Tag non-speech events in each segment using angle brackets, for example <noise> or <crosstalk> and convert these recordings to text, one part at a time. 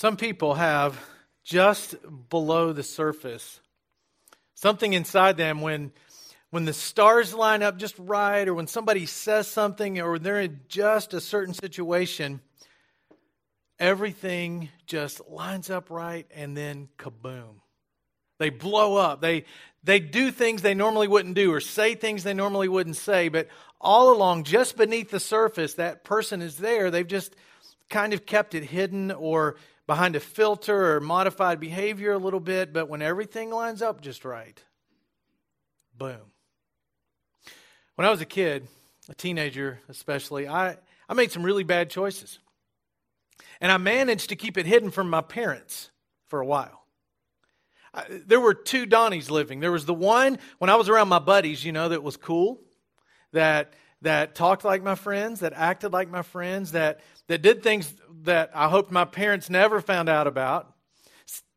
Some people have just below the surface something inside them when when the stars line up just right or when somebody says something or they're in just a certain situation everything just lines up right and then kaboom. They blow up. They they do things they normally wouldn't do or say things they normally wouldn't say but all along just beneath the surface that person is there. They've just kind of kept it hidden or behind a filter or modified behavior a little bit, but when everything lines up just right, boom. When I was a kid, a teenager especially, I, I made some really bad choices. And I managed to keep it hidden from my parents for a while. There were two Donnies living. There was the one when I was around my buddies, you know, that was cool, that that talked like my friends, that acted like my friends, that that did things that I hoped my parents never found out about,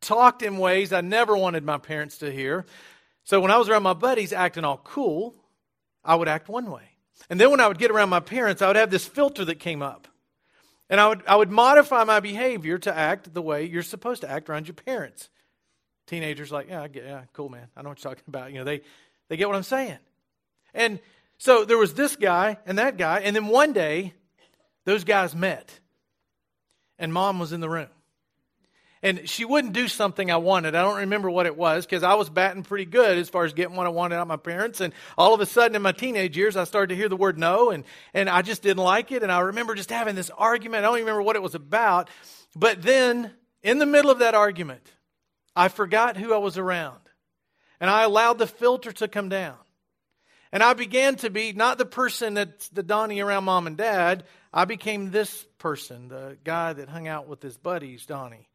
talked in ways I never wanted my parents to hear. So when I was around my buddies acting all cool, I would act one way. And then when I would get around my parents, I would have this filter that came up. And I would, I would modify my behavior to act the way you're supposed to act around your parents. Teenagers like, yeah, I get, yeah, cool, man. I know what you're talking about. You know, they, they get what I'm saying. And so there was this guy and that guy. And then one day, those guys met, and mom was in the room. And she wouldn't do something I wanted. I don't remember what it was because I was batting pretty good as far as getting what I wanted out of my parents. And all of a sudden in my teenage years, I started to hear the word no, and, and I just didn't like it. And I remember just having this argument. I don't even remember what it was about. But then, in the middle of that argument, I forgot who I was around. And I allowed the filter to come down. And I began to be not the person that's the Donnie around mom and dad. I became this person, the guy that hung out with his buddies, Donnie.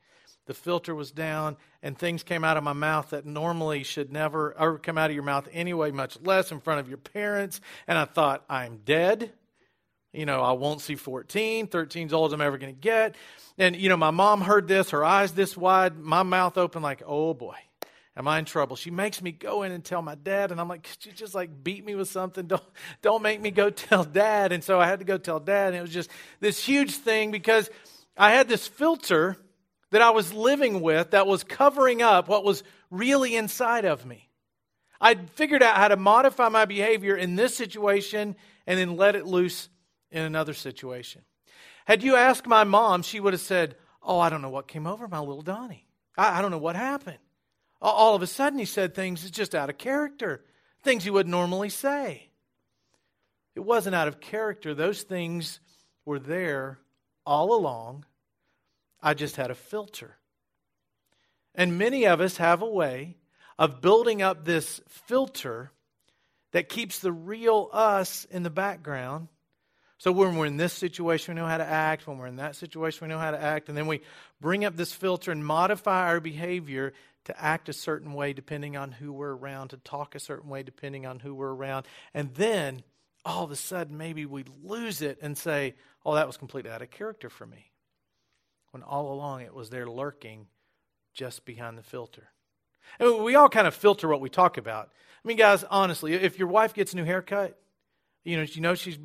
The filter was down, and things came out of my mouth that normally should never ever come out of your mouth anyway, much less in front of your parents. And I thought, I'm dead. You know, I won't see 14. 13 as old as I'm ever going to get. And, you know, my mom heard this, her eyes this wide, my mouth open, like, oh boy am I in trouble? She makes me go in and tell my dad, and I'm like, could you just like beat me with something? Don't don't make me go <laughs> tell dad. And so I had to go tell dad, and it was just this huge thing because I had this filter that I was living with that was covering up what was really inside of me. I'd figured out how to modify my behavior in this situation and then let it loose in another situation. Had you asked my mom, she would have said, Oh, I don't know what came over my little Donnie. I, I don't know what happened all of a sudden he said things just out of character, things he wouldn't normally say. It wasn't out of character. Those things were there all along. I just had a filter. And many of us have a way of building up this filter that keeps the real us in the background. So when we're in this situation, we know how to act. When we're in that situation, we know how to act. And then we bring up this filter and modify our behavior to act a certain way depending on who we're around, to talk a certain way depending on who we're around. And then all of a sudden, maybe we lose it and say, oh, that was completely out of character for me. When all along it was there lurking just behind the filter. And we all kind of filter what we talk about. I mean, guys, honestly, if your wife gets a new haircut, you know, you know she's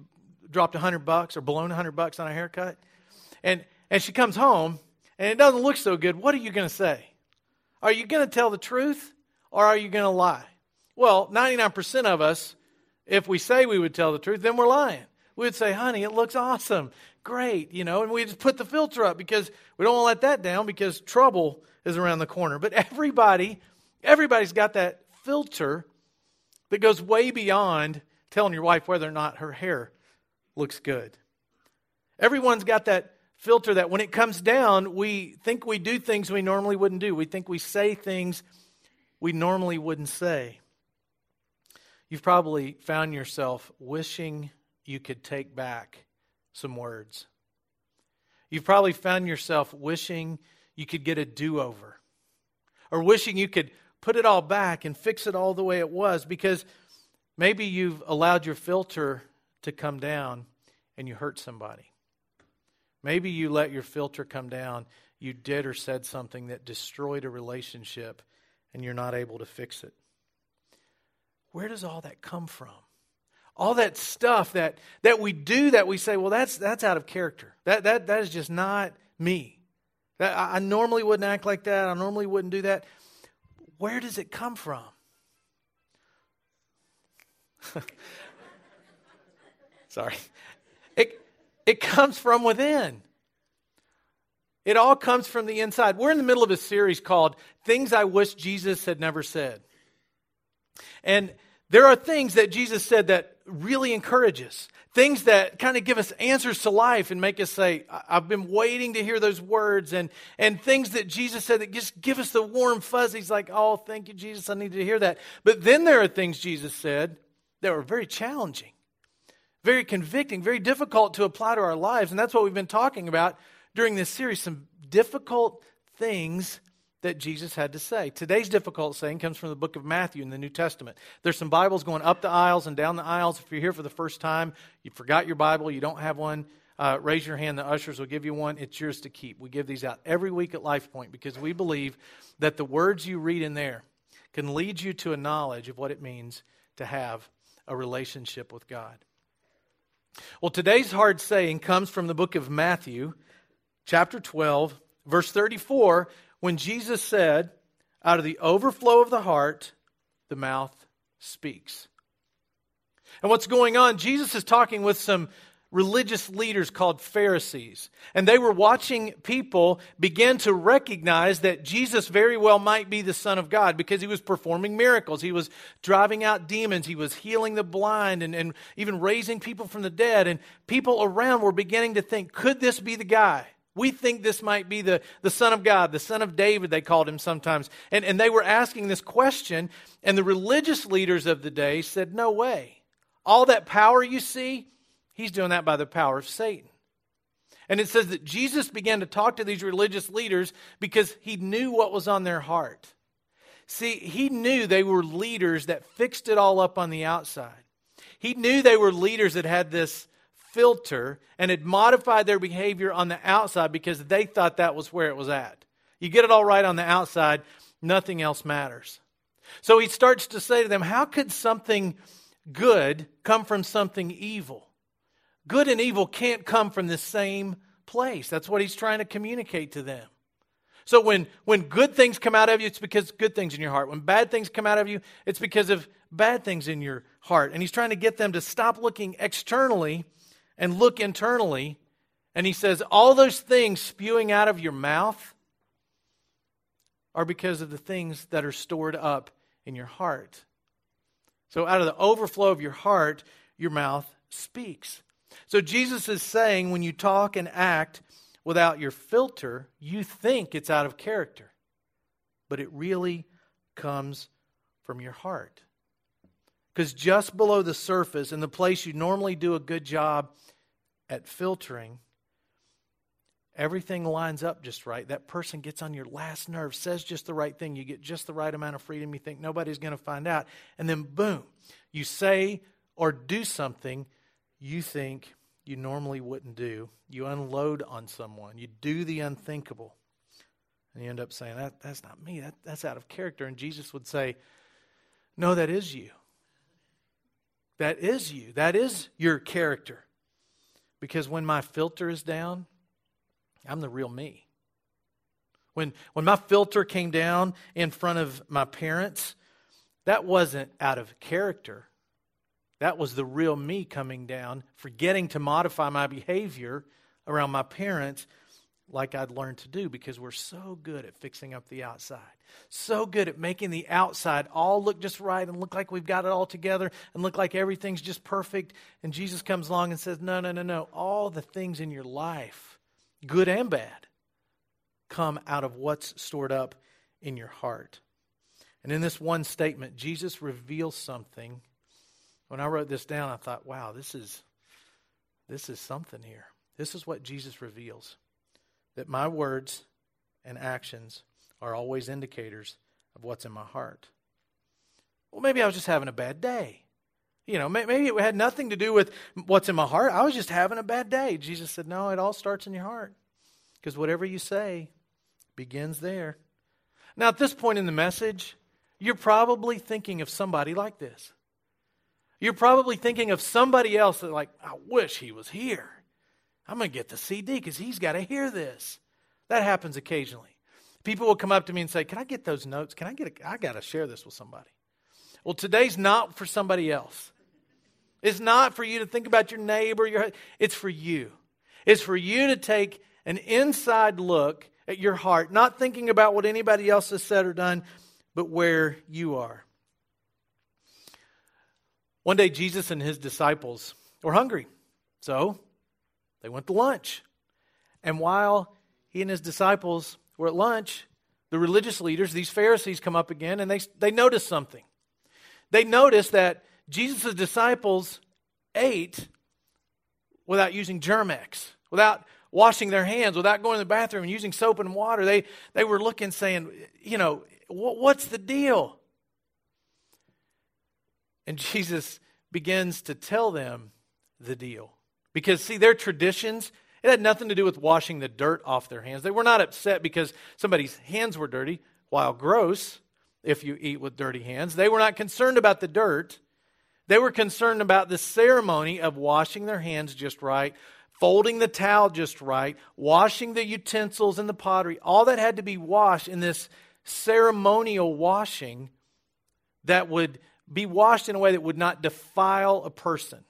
dropped a hundred bucks or blown a hundred bucks on a haircut, and and she comes home and it doesn't look so good. What are you going to say? Are you going to tell the truth or are you going to lie? Well, 99% of us, if we say we would tell the truth, then we're lying. We would say, honey, it looks awesome. Great, you know, and we just put the filter up because we don't want to let that down because trouble is around the corner. But everybody, everybody's got that filter that goes way beyond telling your wife whether or not her hair looks good. Everyone's got that filter that when it comes down, we think we do things we normally wouldn't do. We think we say things we normally wouldn't say. You've probably found yourself wishing you could take back some words. You've probably found yourself wishing you could get a do over or wishing you could put it all back and fix it all the way it was because maybe you've allowed your filter to come down and you hurt somebody. Maybe you let your filter come down. You did or said something that destroyed a relationship and you're not able to fix it. Where does all that come from? All that stuff that, that we do that we say, well, that's, that's out of character. That, that, that is just not me. That I, I normally wouldn't act like that. I normally wouldn't do that. Where does it come from? <laughs> Sorry. It, comes from within. It all comes from the inside. We're in the middle of a series called Things I Wish Jesus Had Never Said. And there are things that Jesus said that really encourage us, things that kind of give us answers to life and make us say, I've been waiting to hear those words, and, and things that Jesus said that just give us the warm fuzzies, like, oh, thank you, Jesus, I needed to hear that. But then there are things Jesus said that were very challenging, very convicting, very difficult to apply to our lives. And that's what we've been talking about during this series some difficult things that Jesus had to say. Today's difficult saying comes from the book of Matthew in the New Testament. There's some Bibles going up the aisles and down the aisles. If you're here for the first time, you forgot your Bible, you don't have one, uh, raise your hand. The ushers will give you one. It's yours to keep. We give these out every week at Life Point because we believe that the words you read in there can lead you to a knowledge of what it means to have a relationship with God. Well, today's hard saying comes from the book of Matthew, chapter 12, verse 34, when Jesus said, Out of the overflow of the heart, the mouth speaks. And what's going on? Jesus is talking with some religious leaders called Pharisees. And they were watching people begin to recognize that Jesus very well might be the Son of God because he was performing miracles. He was driving out demons. He was healing the blind and, and even raising people from the dead. And people around were beginning to think, could this be the guy? We think this might be the, the Son of God, the Son of David, they called him sometimes. And, and they were asking this question, and the religious leaders of the day said, No way. All that power you see, he's doing that by the power of Satan. And it says that Jesus began to talk to these religious leaders because he knew what was on their heart. See, he knew they were leaders that fixed it all up on the outside. He knew they were leaders that had this filter and had modified their behavior on the outside because they thought that was where it was at. You get it all right on the outside, nothing else matters. So he starts to say to them, How could something good come from something evil? Good and evil can't come from the same place. That's what he's trying to communicate to them. So when, when good things come out of you, it's because good things in your heart. When bad things come out of you, it's because of bad things in your heart. And he's trying to get them to stop looking externally and look internally. And he says, All those things spewing out of your mouth are because of the things that are stored up in your heart. So, out of the overflow of your heart, your mouth speaks. So, Jesus is saying when you talk and act without your filter, you think it's out of character, but it really comes from your heart. Because just below the surface, in the place you normally do a good job at filtering, everything lines up just right. That person gets on your last nerve, says just the right thing. You get just the right amount of freedom. You think nobody's going to find out. And then, boom, you say or do something you think you normally wouldn't do. You unload on someone, you do the unthinkable. And you end up saying, that, That's not me. That, that's out of character. And Jesus would say, No, that is you. That is you. That is your character. Because when my filter is down, I'm the real me. When, when my filter came down in front of my parents, that wasn't out of character. That was the real me coming down, forgetting to modify my behavior around my parents like I'd learned to do because we're so good at fixing up the outside. So good at making the outside all look just right and look like we've got it all together and look like everything's just perfect. And Jesus comes along and says, No, no, no, no. All the things in your life, good and bad, come out of what's stored up in your heart. And in this one statement, Jesus reveals something. When I wrote this down, I thought, wow, this is this is something here. This is what Jesus reveals that my words and actions are always indicators of what's in my heart. Well, maybe I was just having a bad day. You know, maybe it had nothing to do with what's in my heart. I was just having a bad day. Jesus said, No, it all starts in your heart. Because whatever you say begins there. Now, at this point in the message, you're probably thinking of somebody like this. You're probably thinking of somebody else that, like, I wish he was here. I'm going to get the CD because he's got to hear this. That happens occasionally. People will come up to me and say, Can I get those notes? Can I get a, I got to share this with somebody. Well, today's not for somebody else. It's not for you to think about your neighbor, your, it's for you. It's for you to take an inside look at your heart, not thinking about what anybody else has said or done, but where you are. One day, Jesus and his disciples were hungry. So they went to lunch. And while he and his disciples were at lunch, the religious leaders, these Pharisees, come up again and they, they notice something. They notice that Jesus' disciples ate without using Germ-X, without washing their hands, without going to the bathroom and using soap and water. They, they were looking, saying, you know, what's the deal? And Jesus begins to tell them the deal. Because, see, their traditions, it had nothing to do with washing the dirt off their hands. They were not upset because somebody's hands were dirty, while gross if you eat with dirty hands. They were not concerned about the dirt. They were concerned about the ceremony of washing their hands just right, folding the towel just right, washing the utensils and the pottery. All that had to be washed in this ceremonial washing that would be washed in a way that would not defile a person.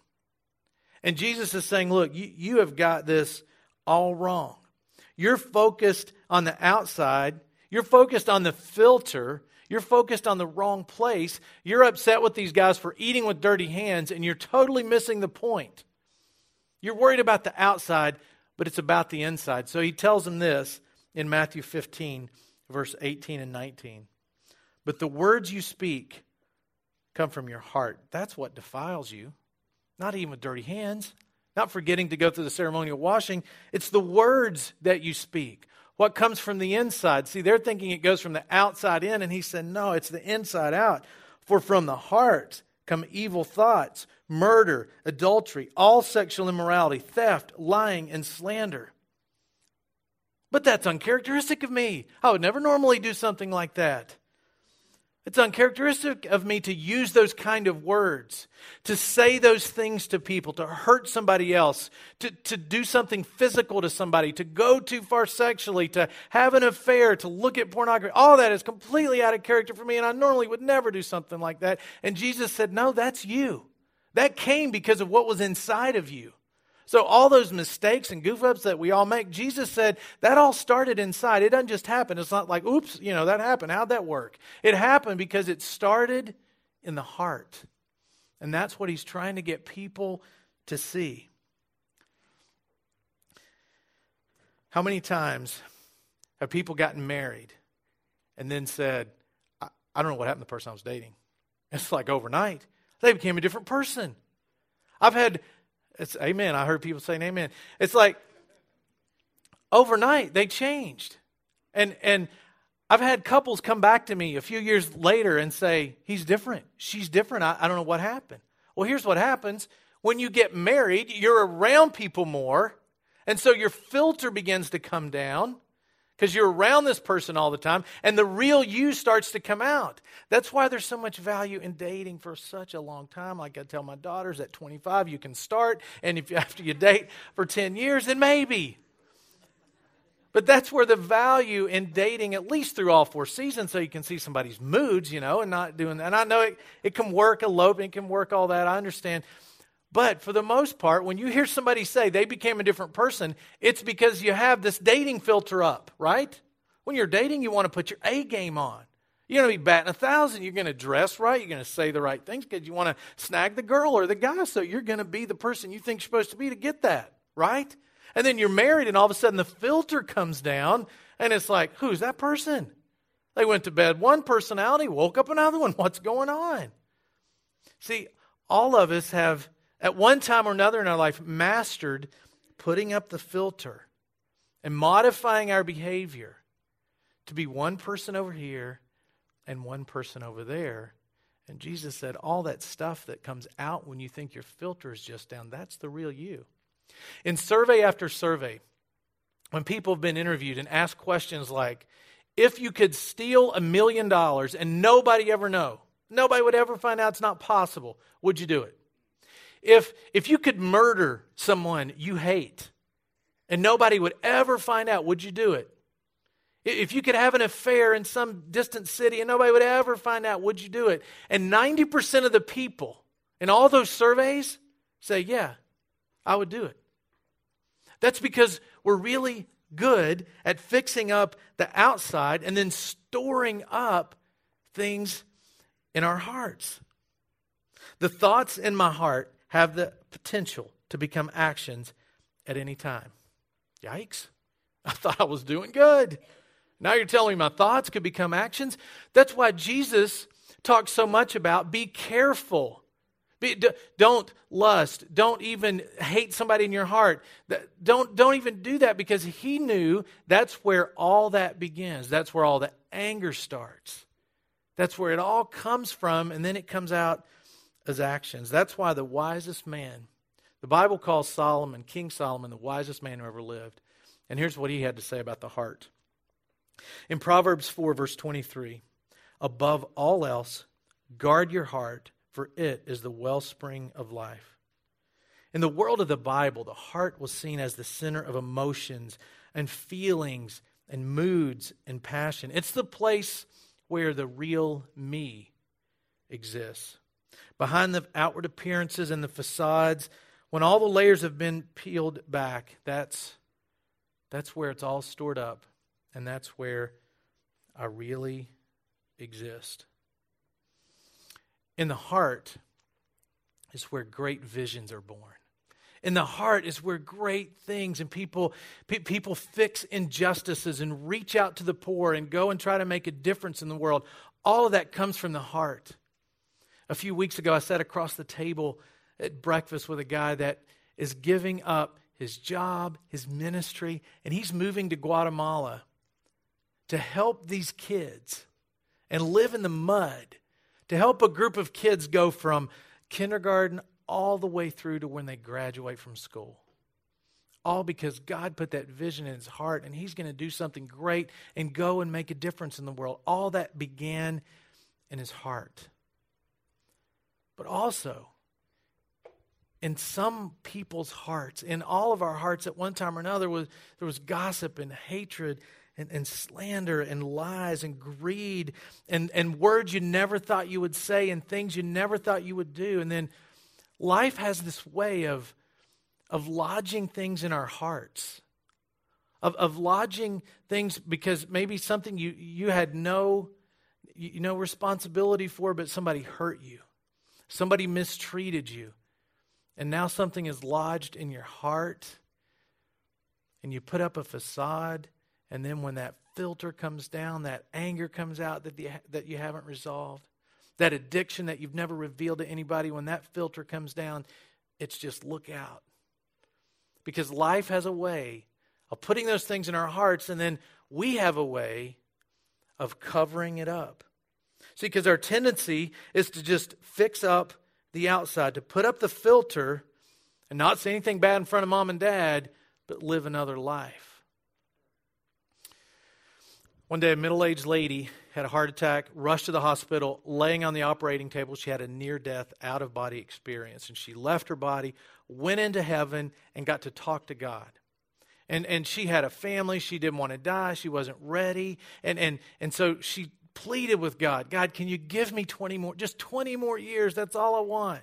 And Jesus is saying, Look, you, you have got this all wrong. You're focused on the outside, you're focused on the filter, you're focused on the wrong place. You're upset with these guys for eating with dirty hands, and you're totally missing the point. You're worried about the outside, but it's about the inside. So he tells them this in Matthew 15, verse 18 and 19. But the words you speak come from your heart. That's what defiles you. Not even with dirty hands, not forgetting to go through the ceremonial washing. It's the words that you speak. What comes from the inside. See, they're thinking it goes from the outside in, and he said, no, it's the inside out. For from the heart come evil thoughts, murder, adultery, all sexual immorality, theft, lying, and slander. But that's uncharacteristic of me. I would never normally do something like that. It's uncharacteristic of me to use those kind of words, to say those things to people, to hurt somebody else, to, to do something physical to somebody, to go too far sexually, to have an affair, to look at pornography. All that is completely out of character for me, and I normally would never do something like that. And Jesus said, No, that's you. That came because of what was inside of you. So, all those mistakes and goof ups that we all make, Jesus said that all started inside. It doesn't just happen. It's not like, oops, you know, that happened. How'd that work? It happened because it started in the heart. And that's what he's trying to get people to see. How many times have people gotten married and then said, I, I don't know what happened to the person I was dating? It's like overnight. They became a different person. I've had it's amen. I heard people saying amen. It's like overnight they changed. And and I've had couples come back to me a few years later and say, He's different. She's different. I, I don't know what happened. Well, here's what happens. When you get married, you're around people more, and so your filter begins to come down because you're around this person all the time and the real you starts to come out. That's why there's so much value in dating for such a long time. Like I tell my daughters at 25 you can start and if <laughs> after you date for 10 years then maybe. But that's where the value in dating, at least through all four seasons, so you can see somebody's moods, you know, and not doing that. And I know it, it can work eloping, it can work all that. I understand. But for the most part, when you hear somebody say they became a different person, it's because you have this dating filter up, right? When you're dating, you want to put your A game on. You're going to be batting a thousand. You're going to dress right. You're going to say the right things because you want to snag the girl or the guy. So you're going to be the person you think you're supposed to be to get that, right? And then you're married, and all of a sudden the filter comes down, and it's like, who's that person? They went to bed one personality, woke up another one. <laughs> What's going on? See, all of us have at one time or another in our life mastered putting up the filter and modifying our behavior to be one person over here and one person over there. And Jesus said, all that stuff that comes out when you think your filter is just down, that's the real you. In survey after survey, when people have been interviewed and asked questions like, if you could steal a million dollars and nobody ever know, nobody would ever find out it's not possible, would you do it? If, if you could murder someone you hate and nobody would ever find out, would you do it? If you could have an affair in some distant city and nobody would ever find out, would you do it? And 90% of the people in all those surveys say, yeah, I would do it. That's because we're really good at fixing up the outside and then storing up things in our hearts. The thoughts in my heart have the potential to become actions at any time. Yikes. <laughs> I thought I was doing good. Now you're telling me my thoughts could become actions? That's why Jesus talks so much about be careful. Be, don't lust. Don't even hate somebody in your heart. Don't, don't even do that because he knew that's where all that begins. That's where all the anger starts. That's where it all comes from, and then it comes out as actions. That's why the wisest man, the Bible calls Solomon, King Solomon, the wisest man who ever lived. And here's what he had to say about the heart. In Proverbs 4, verse 23, above all else, guard your heart, for it is the wellspring of life. In the world of the Bible, the heart was seen as the center of emotions and feelings and moods and passion. It's the place where the real me exists. Behind the outward appearances and the facades, when all the layers have been peeled back, that's, that's where it's all stored up, and that's where I really exist. In the heart is where great visions are born. In the heart is where great things and people pe- people fix injustices and reach out to the poor and go and try to make a difference in the world. All of that comes from the heart. A few weeks ago I sat across the table at breakfast with a guy that is giving up his job, his ministry, and he's moving to Guatemala to help these kids and live in the mud, to help a group of kids go from kindergarten all the way through to when they graduate from school. All because God put that vision in his heart and he's going to do something great and go and make a difference in the world. All that began in his heart. But also, in some people's hearts, in all of our hearts at one time or another, was, there was gossip and hatred and, and slander and lies and greed and, and words you never thought you would say and things you never thought you would do. And then life has this way of, of lodging things in our hearts, of, of lodging things because maybe something you, you had no, you, no responsibility for, but somebody hurt you, somebody mistreated you. And now something is lodged in your heart, and you put up a facade, and then when that filter comes down, that anger comes out that, the, that you haven't resolved that addiction that you've never revealed to anybody, when that filter comes down, it's just look out. Because life has a way of putting those things in our hearts, and then we have a way of covering it up. See, because our tendency is to just fix up the outside, to put up the filter and not say anything bad in front of mom and dad, but live another life. One day, a middle aged lady had a heart attack, rushed to the hospital, laying on the operating table. She had a near death, out of body experience. And she left her body, went into heaven, and got to talk to God. And, and she had a family. She didn't want to die. She wasn't ready. And, and, and so she pleaded with God God, can you give me 20 more, just 20 more years? That's all I want.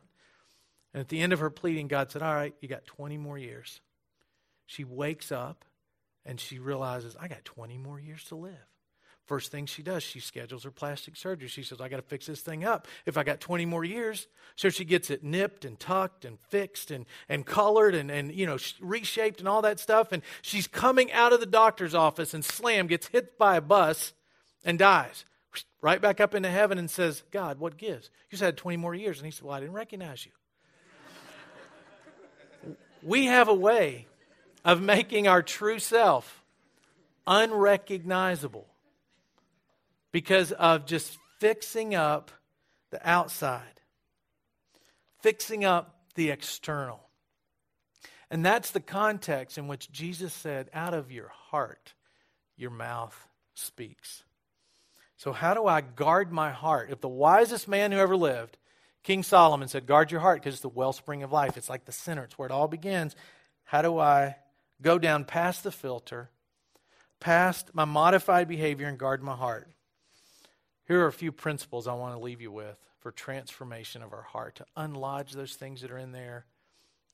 And at the end of her pleading, God said, All right, you got 20 more years. She wakes up and she realizes, I got 20 more years to live. First thing she does, she schedules her plastic surgery. She says, I got to fix this thing up if I got 20 more years. So she gets it nipped and tucked and fixed and, and colored and, and, you know, reshaped and all that stuff. And she's coming out of the doctor's office and slam, gets hit by a bus and dies. Right back up into heaven and says, God, what gives? You had 20 more years. And he said, Well, I didn't recognize you. we have a way of making our true self unrecognizable because of just fixing up the outside, fixing up the external. And that's the context in which Jesus said, out of your heart, your mouth speaks. So, how do I guard my heart? If the wisest man who ever lived, King Solomon said, guard your heart because it's the wellspring of life. It's like the center, it's where it all begins. How do I go down past the filter, past my modified behavior and guard my heart. Here are a few principles I want to leave you with for transformation of our heart, to unlodge those things that are in there,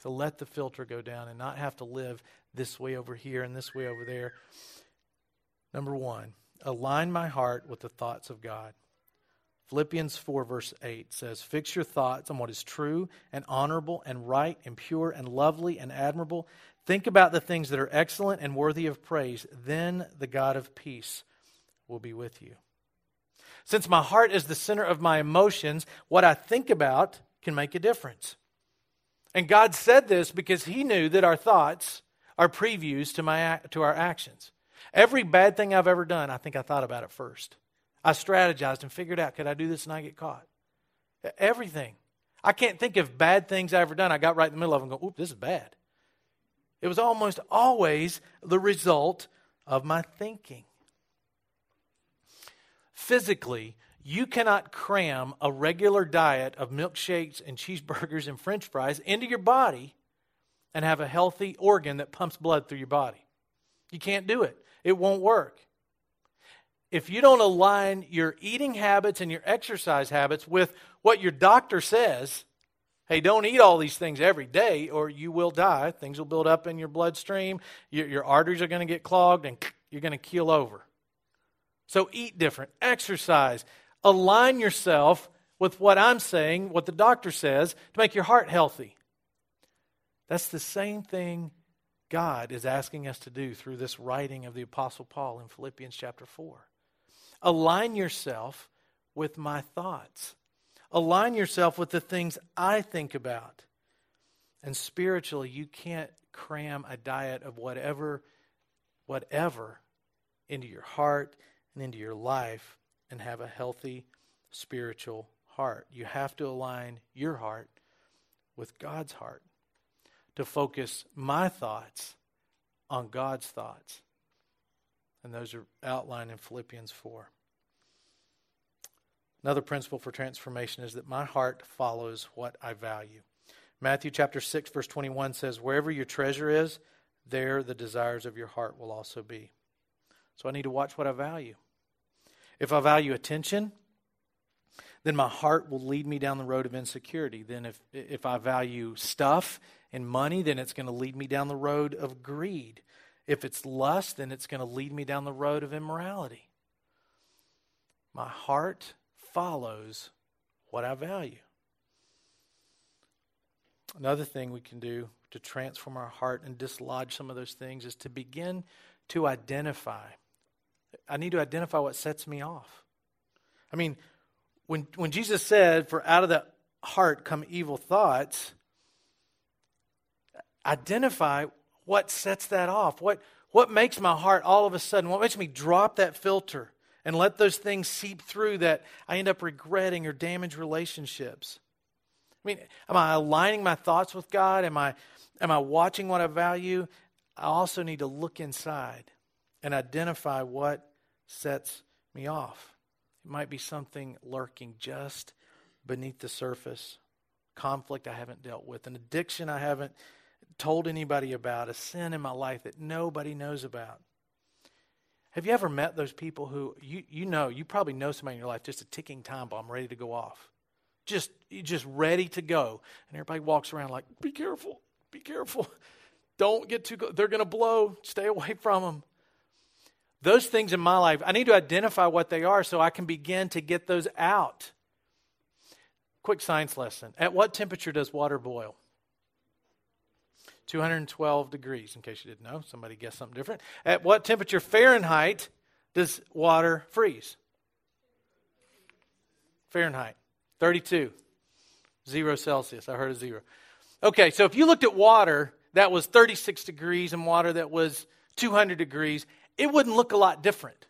to let the filter go down and not have to live this way over here and this way over there. Number one, align my heart with the thoughts of God. Philippians 4, verse 8 says, Fix your thoughts on what is true and honorable and right and pure and lovely and admirable. Think about the things that are excellent and worthy of praise. Then the God of peace will be with you. Since my heart is the center of my emotions, what I think about can make a difference. And God said this because He knew that our thoughts are previews to, my, to our actions. Every bad thing I've ever done, I think I thought about it first. I strategized and figured out could I do this and I get caught? Everything. I can't think of bad things I've ever done. I got right in the middle of them and go, oop, this is bad. It was almost always the result of my thinking. Physically, you cannot cram a regular diet of milkshakes and cheeseburgers and french fries into your body and have a healthy organ that pumps blood through your body. You can't do it, it won't work if you don't align your eating habits and your exercise habits with what your doctor says, hey, don't eat all these things every day or you will die. Things will build up in your bloodstream, your, your arteries are going to get clogged, and <clears throat> you're going to keel over. So eat different, exercise, align yourself with what I'm saying, what the doctor says, to make your heart healthy. That's the same thing God is asking us to do through this writing of the Apostle Paul in Philippians chapter 4. Align yourself with my thoughts. Align yourself with the things I think about. And spiritually, you can't cram a diet of whatever, whatever into your heart and into your life and have a healthy spiritual heart. You have to align your heart with God's heart to focus my thoughts on God's thoughts. And those are outlined in Philippians 4. Another principle for transformation is that my heart follows what I value. Matthew chapter 6 verse 21 says wherever your treasure is there the desires of your heart will also be. So I need to watch what I value. If I value attention, then my heart will lead me down the road of insecurity. Then if if I value stuff and money, then it's going to lead me down the road of greed. If it's lust, then it's going to lead me down the road of immorality. My heart follows what I value. Another thing we can do to transform our heart and dislodge some of those things is to begin to identify. I need to identify what sets me off. I mean, when, when Jesus said, For out of the heart come evil thoughts, identify what sets that off. What, what makes my heart all of a sudden, what makes me drop that filter? and let those things seep through that I end up regretting or damage relationships. I mean, am I aligning my thoughts with God? Am I, am I watching what I value? I also need to look inside and identify what sets me off. It might be something lurking just beneath the surface, conflict I haven't dealt with, an addiction I haven't told anybody about, a sin in my life that nobody knows about. Have you ever met those people who you, you know, you probably know somebody in your life, just a ticking time bomb ready to go off? Just, just ready to go. And everybody walks around like, be careful, be careful. <laughs> Don't get too, they're going to blow. Stay away from them. Those things in my life, I need to identify what they are so I can begin to get those out. Quick science lesson. At what temperature does water boil? 212 degrees, in case you didn't know. Somebody guessed something different. At what temperature Fahrenheit does water freeze? Fahrenheit. 32. Zero Celsius. I heard a zero. Okay, so if you looked at water that was 36 degrees and water that was 200 degrees, it wouldn't look a lot different.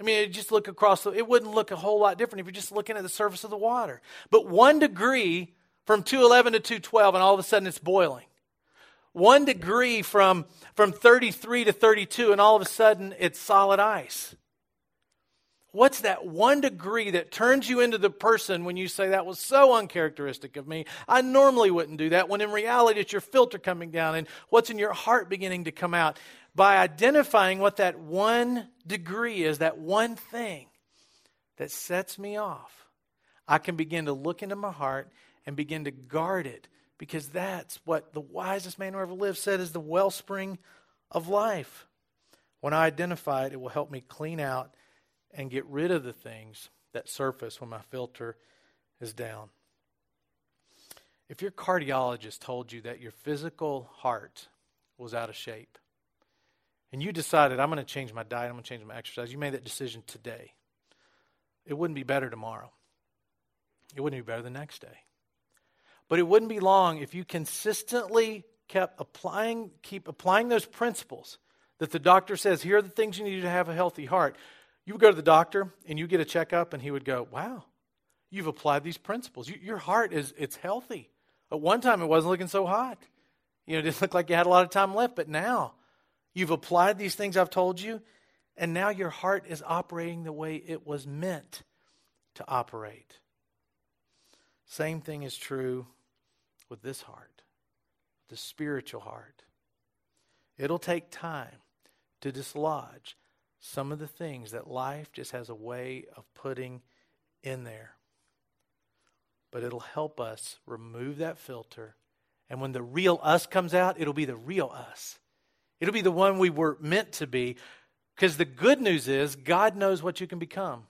I mean, it just look across the, it wouldn't look a whole lot different if you're just looking at the surface of the water. But one degree from 211 to 212, and all of a sudden it's boiling one degree from, from 33 to 32, and all of a sudden it's solid ice. What's that one degree that turns you into the person when you say that was so uncharacteristic of me? I normally wouldn't do that, when in reality it's your filter coming down and what's in your heart beginning to come out. by identifying what that one degree is, that one thing that sets me off, I can begin to look into my heart and begin to guard it because that's what the wisest man who ever lived said is the wellspring of life. When I identify it, it will help me clean out and get rid of the things that surface when my filter is down. If your cardiologist told you that your physical heart was out of shape, and you decided, I'm going to change my diet, I'm going to change my exercise, you made that decision today, it wouldn't be better tomorrow. It wouldn't be better the next day. But it wouldn't be long if you consistently kept applying, keep applying those principles that the doctor says, here are the things you need to have a healthy heart. You would go to the doctor and you get a checkup, and he would go, Wow, you've applied these principles. You, your heart is it's healthy. At one time, it wasn't looking so hot. You know, it didn't <laughs> look like you had a lot of time left, but now you've applied these things I've told you, and now your heart is operating the way it was meant to operate. Same thing is true with this heart, the spiritual heart. It'll take time to dislodge some of the things that life just has a way of putting in there. But it'll help us remove that filter. And when the real us comes out, it'll be the real us. It'll be the one we were meant to be. Because the good news is, God knows what you can become.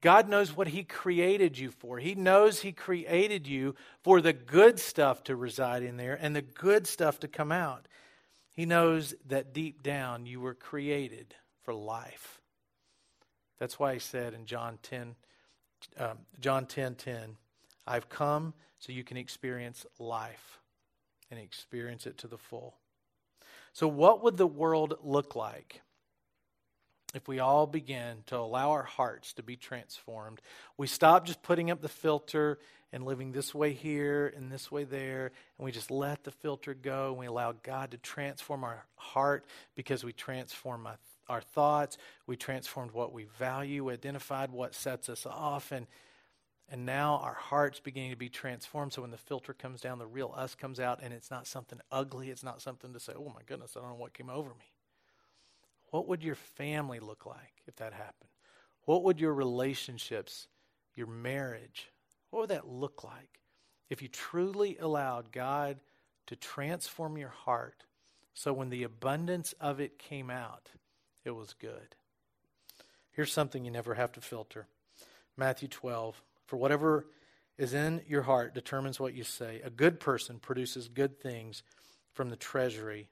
God knows what He created you for. He knows He created you for the good stuff to reside in there and the good stuff to come out. He knows that deep down you were created for life. That's why He said in John 10, um, John 10 10, I've come so you can experience life and experience it to the full. So, what would the world look like if we all begin to allow our hearts to be transformed, we stop just putting up the filter and living this way here and this way there, and we just let the filter go and we allow God to transform our heart because we transform our, our thoughts, we transformed what we value, we identified what sets us off, and and now our heart's beginning to be transformed. So when the filter comes down, the real us comes out, and it's not something ugly. It's not something to say, oh my goodness, I don't know what came over me. What would your family look like if that happened? What would your relationships, your marriage, what would that look like if you truly allowed God to transform your heart so when the abundance of it came out, it was good? Here's something you never have to filter Matthew 12. For whatever is in your heart determines what you say. A good person produces good things from the treasury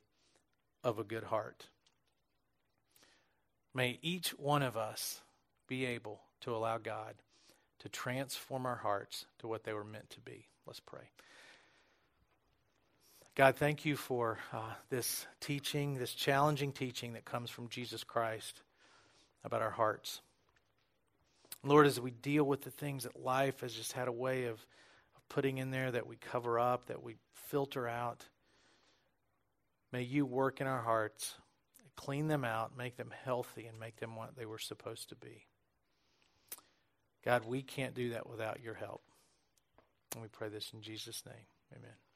of a good heart. May each one of us be able to allow God to transform our hearts to what they were meant to be. Let's pray. God, thank you for uh, this teaching, this challenging teaching that comes from Jesus Christ about our hearts. Lord, as we deal with the things that life has just had a way of, of putting in there that we cover up, that we filter out, may you work in our hearts clean them out, make them healthy, and make them what they were supposed to be. God, we can't do that without your help. And we pray this in Jesus' name. Amen.